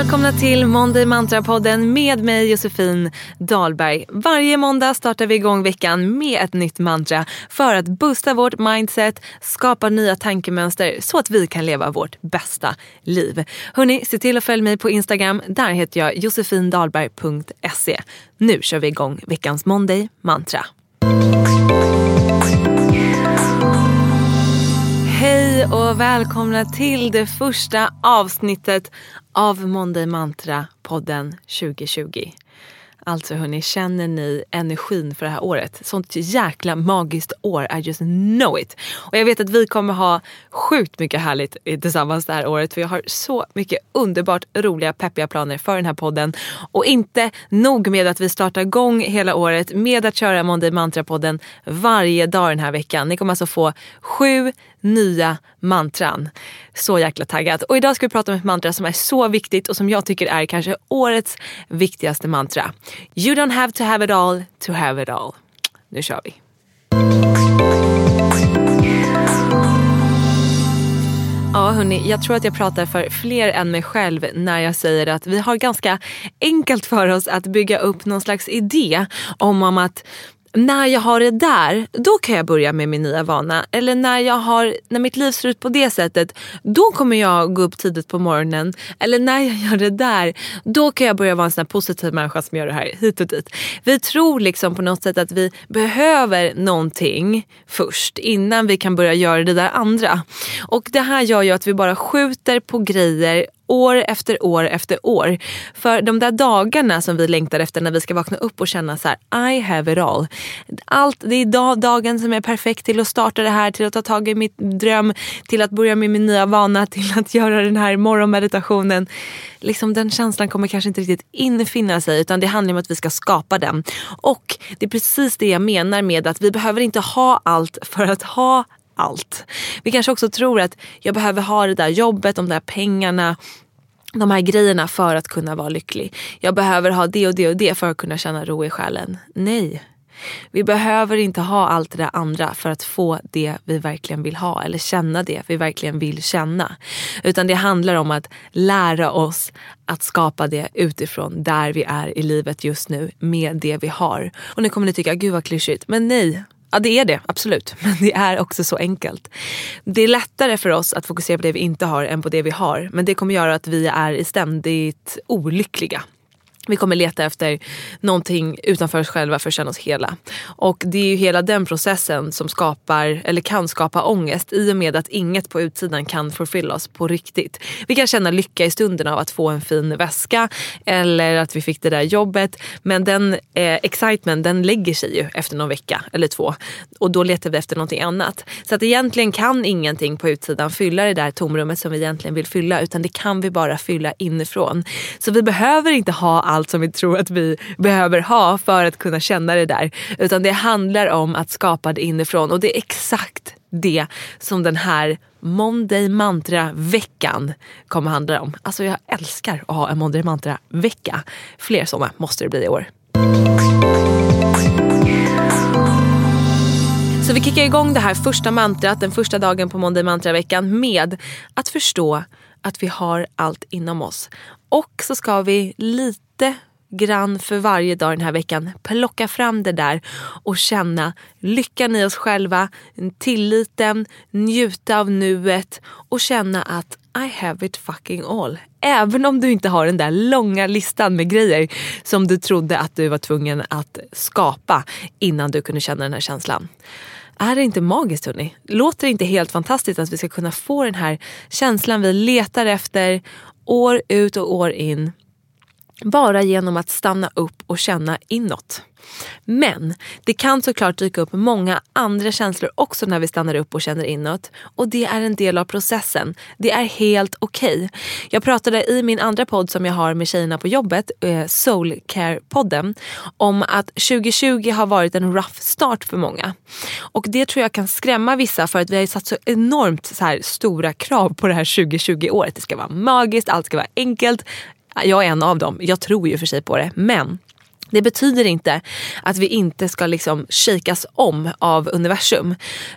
Välkomna till Monday Mantra-podden med mig Josefin Dahlberg. Varje måndag startar vi igång veckan med ett nytt mantra för att boosta vårt mindset, skapa nya tankemönster så att vi kan leva vårt bästa liv. Hörni, se till att följa mig på Instagram. Där heter jag josefindalberg.se. Nu kör vi igång veckans Monday Mantra. Och välkomna till det första avsnittet av Monday Mantra podden 2020. Alltså hörni, känner ni energin för det här året? Sånt jäkla magiskt år, I just know it. Och jag vet att vi kommer ha sjukt mycket härligt tillsammans det här året för jag har så mycket underbart roliga peppiga planer för den här podden. Och inte nog med att vi startar igång hela året med att köra Monday Mantra-podden varje dag den här veckan. Ni kommer alltså få sju nya mantran. Så jäkla taggad. Och idag ska vi prata om ett mantra som är så viktigt och som jag tycker är kanske årets viktigaste mantra. You don't have to have it all to have it all. Nu kör vi. Ja hörni, jag tror att jag pratar för fler än mig själv när jag säger att vi har ganska enkelt för oss att bygga upp någon slags idé om, om att när jag har det där, då kan jag börja med min nya vana. Eller när, jag har, när mitt liv ser ut på det sättet, då kommer jag gå upp tidigt på morgonen. Eller när jag gör det där, då kan jag börja vara en sån här positiv människa som gör det här hit och dit. Vi tror liksom på något sätt att vi behöver någonting först innan vi kan börja göra det där andra. Och det här gör ju att vi bara skjuter på grejer år efter år efter år. För de där dagarna som vi längtar efter när vi ska vakna upp och känna så här, I have it all. Allt, det är dag, dagen som är perfekt till att starta det här, till att ta tag i mitt dröm, till att börja med min nya vana, till att göra den här morgonmeditationen. Liksom den känslan kommer kanske inte riktigt infinna sig utan det handlar om att vi ska skapa den. Och det är precis det jag menar med att vi behöver inte ha allt för att ha allt. Vi kanske också tror att jag behöver ha det där jobbet, de där pengarna, de här grejerna för att kunna vara lycklig. Jag behöver ha det och det och det för att kunna känna ro i själen. Nej. Vi behöver inte ha allt det där andra för att få det vi verkligen vill ha eller känna det vi verkligen vill känna. Utan det handlar om att lära oss att skapa det utifrån där vi är i livet just nu med det vi har. Och nu kommer ni tycka, gud vad klyschigt. Men nej, Ja det är det, absolut. Men det är också så enkelt. Det är lättare för oss att fokusera på det vi inte har än på det vi har. Men det kommer göra att vi är ständigt olyckliga. Vi kommer leta efter någonting utanför oss själva för att känna oss hela. Och det är ju hela den processen som skapar, eller kan skapa ångest i och med att inget på utsidan kan förfylla oss på riktigt. Vi kan känna lycka i stunden av att få en fin väska eller att vi fick det där jobbet. Men den eh, excitement den lägger sig ju efter någon vecka eller två. Och då letar vi efter någonting annat. Så att egentligen kan ingenting på utsidan fylla det där tomrummet som vi egentligen vill fylla. Utan det kan vi bara fylla inifrån. Så vi behöver inte ha allt som vi tror att vi behöver ha för att kunna känna det där. Utan det handlar om att skapa det inifrån och det är exakt det som den här Monday Mantra veckan kommer handla om. Alltså jag älskar att ha en Monday Mantra vecka. Fler sådana måste det bli i år. Så vi kickar igång det här första mantrat, den första dagen på Monday Mantra-veckan med att förstå att vi har allt inom oss. Och så ska vi lite grann för varje dag den här veckan plocka fram det där och känna lyckan i oss själva, tilliten, njuta av nuet och känna att I have it fucking all. Även om du inte har den där långa listan med grejer som du trodde att du var tvungen att skapa innan du kunde känna den här känslan. Är det inte magiskt hörni? Låter det inte helt fantastiskt att vi ska kunna få den här känslan vi letar efter år ut och år in bara genom att stanna upp och känna inåt. Men det kan såklart dyka upp många andra känslor också när vi stannar upp och känner inåt. Och det är en del av processen. Det är helt okej. Okay. Jag pratade i min andra podd som jag har med tjejerna på jobbet, eh, Soulcare-podden, om att 2020 har varit en rough start för många. Och det tror jag kan skrämma vissa för att vi har satt så enormt så här stora krav på det här 2020-året. Det ska vara magiskt, allt ska vara enkelt. Jag är en av dem. Jag tror ju för sig på det. Men det betyder inte att vi inte ska liksom shakas om av universum.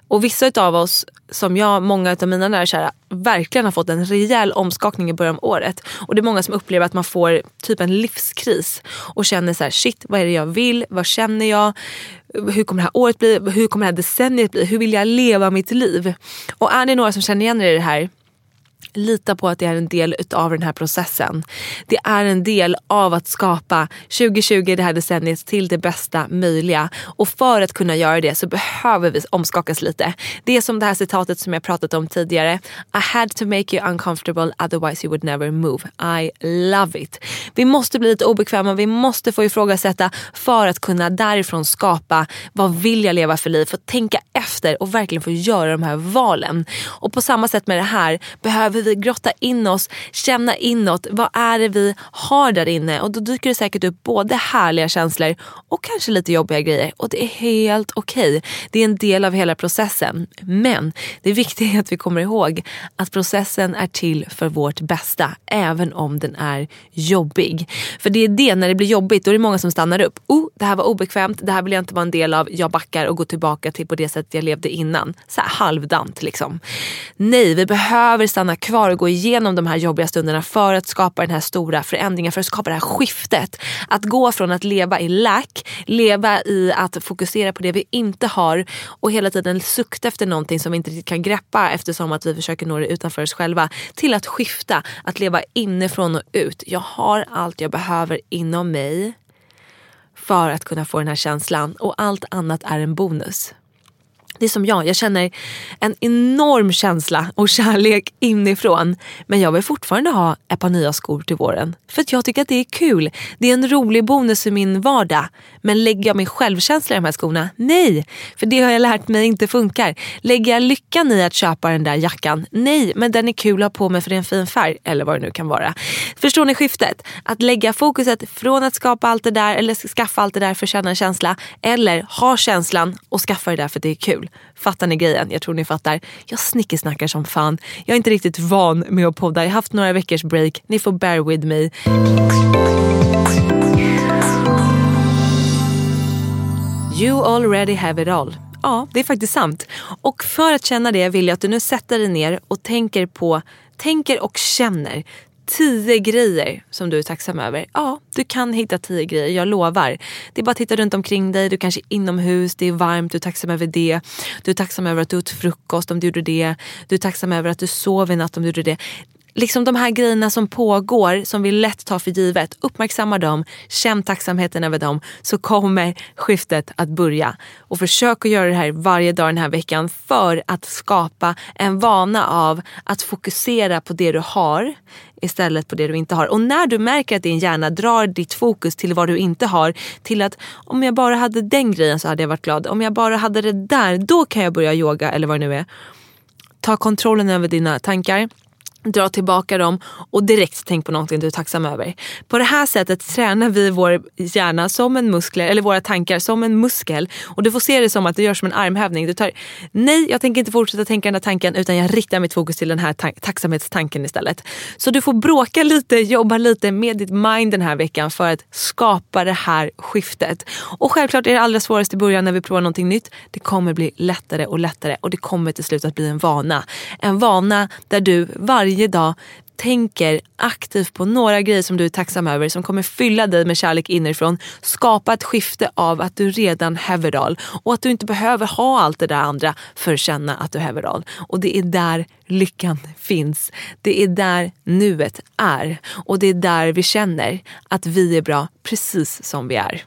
Och vissa av oss, som jag, många av mina nära kära, verkligen har fått en rejäl omskakning i början av året. Och det är många som upplever att man får typ en livskris och känner så här: shit vad är det jag vill? Vad känner jag? Hur kommer det här året bli? Hur kommer det här decenniet bli? Hur vill jag leva mitt liv? Och är det några som känner igen er i det här Lita på att det är en del utav den här processen. Det är en del av att skapa 2020, det här decenniet, till det bästa möjliga. Och för att kunna göra det så behöver vi omskakas lite. Det är som det här citatet som jag pratat om tidigare. I had to make you uncomfortable otherwise you would never move. I love it. Vi måste bli lite obekväma, vi måste få ifrågasätta för att kunna därifrån skapa vad vill jag leva för liv? Få tänka efter och verkligen få göra de här valen. Och på samma sätt med det här behöver vi grotta in oss, känna inåt. Vad är det vi har där inne? Och då dyker det säkert upp både härliga känslor och kanske lite jobbiga grejer. Och det är helt okej. Okay. Det är en del av hela processen. Men det viktiga är att vi kommer ihåg att processen är till för vårt bästa. Även om den är jobbig. För det är det, när det blir jobbigt, då är det många som stannar upp. Oh, det här var obekvämt, det här vill jag inte vara en del av. Jag backar och går tillbaka till på det sätt jag levde innan. Så här halvdant liksom. Nej, vi behöver stanna kvar kvar och gå igenom de här jobbiga stunderna för att skapa den här stora förändringen, för att skapa det här skiftet. Att gå från att leva i lack, leva i att fokusera på det vi inte har och hela tiden sukta efter någonting som vi inte riktigt kan greppa eftersom att vi försöker nå det utanför oss själva. Till att skifta, att leva inifrån och ut. Jag har allt jag behöver inom mig för att kunna få den här känslan och allt annat är en bonus. Det är som jag, jag känner en enorm känsla och kärlek inifrån. Men jag vill fortfarande ha ett par nya skor till våren. För att jag tycker att det är kul. Det är en rolig bonus i min vardag. Men lägger jag min självkänsla i de här skorna? Nej, för det har jag lärt mig inte funkar. Lägger jag lyckan i att köpa den där jackan? Nej, men den är kul att ha på mig för det är en fin färg. Eller vad det nu kan vara. Förstår ni skiftet? Att lägga fokuset från att skapa allt det där eller skaffa allt det där för att känna en känsla. Eller ha känslan och skaffa det där för att det är kul. Fattar ni grejen? Jag tror ni fattar. Jag snickesnackar som fan. Jag är inte riktigt van med att podda. Jag har haft några veckors break. Ni får bear with me. You already have it all. Ja, det är faktiskt sant. Och för att känna det vill jag att du nu sätter dig ner och tänker på tänker och känner tio grejer som du är tacksam över. Ja, du kan hitta tio grejer, jag lovar. Det är bara att titta runt omkring dig, du kanske är inomhus, det är varmt, du är tacksam över det. Du är tacksam över att du åt frukost om du gjorde det. Du är tacksam över att du sov i natt om du gjorde det liksom de här grejerna som pågår som vi lätt tar för givet, uppmärksamma dem, känn tacksamheten över dem så kommer skiftet att börja. Och försök att göra det här varje dag den här veckan för att skapa en vana av att fokusera på det du har istället på det du inte har. Och när du märker att din hjärna drar ditt fokus till vad du inte har, till att om jag bara hade den grejen så hade jag varit glad. Om jag bara hade det där, då kan jag börja yoga eller vad det nu är. Ta kontrollen över dina tankar dra tillbaka dem och direkt tänk på någonting du är tacksam över. På det här sättet tränar vi vår hjärna som en muskel, eller våra tankar som en muskel. Och du får se det som att du gör som en armhävning. Du tar, nej jag tänker inte fortsätta tänka den här tanken utan jag riktar mitt fokus till den här ta tacksamhetstanken istället. Så du får bråka lite, jobba lite med ditt mind den här veckan för att skapa det här skiftet. Och självklart är det allra svårast i början när vi provar någonting nytt. Det kommer bli lättare och lättare och det kommer till slut att bli en vana. En vana där du varje varje dag tänker aktivt på några grejer som du är tacksam över som kommer fylla dig med kärlek inifrån. Skapa ett skifte av att du redan Häverdal och att du inte behöver ha allt det där andra för att känna att du häver all. Och det är där lyckan finns. Det är där nuet är och det är där vi känner att vi är bra precis som vi är.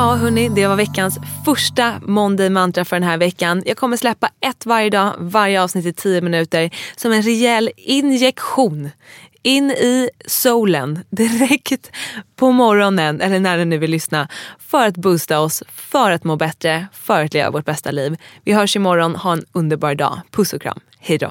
Ja hörni, det var veckans första Monday Mantra för den här veckan. Jag kommer släppa ett varje dag, varje avsnitt i 10 minuter som en rejäl injektion in i solen direkt på morgonen eller när du nu vill lyssna för att boosta oss, för att må bättre, för att leva vårt bästa liv. Vi hörs imorgon, ha en underbar dag. Puss och kram, hejdå.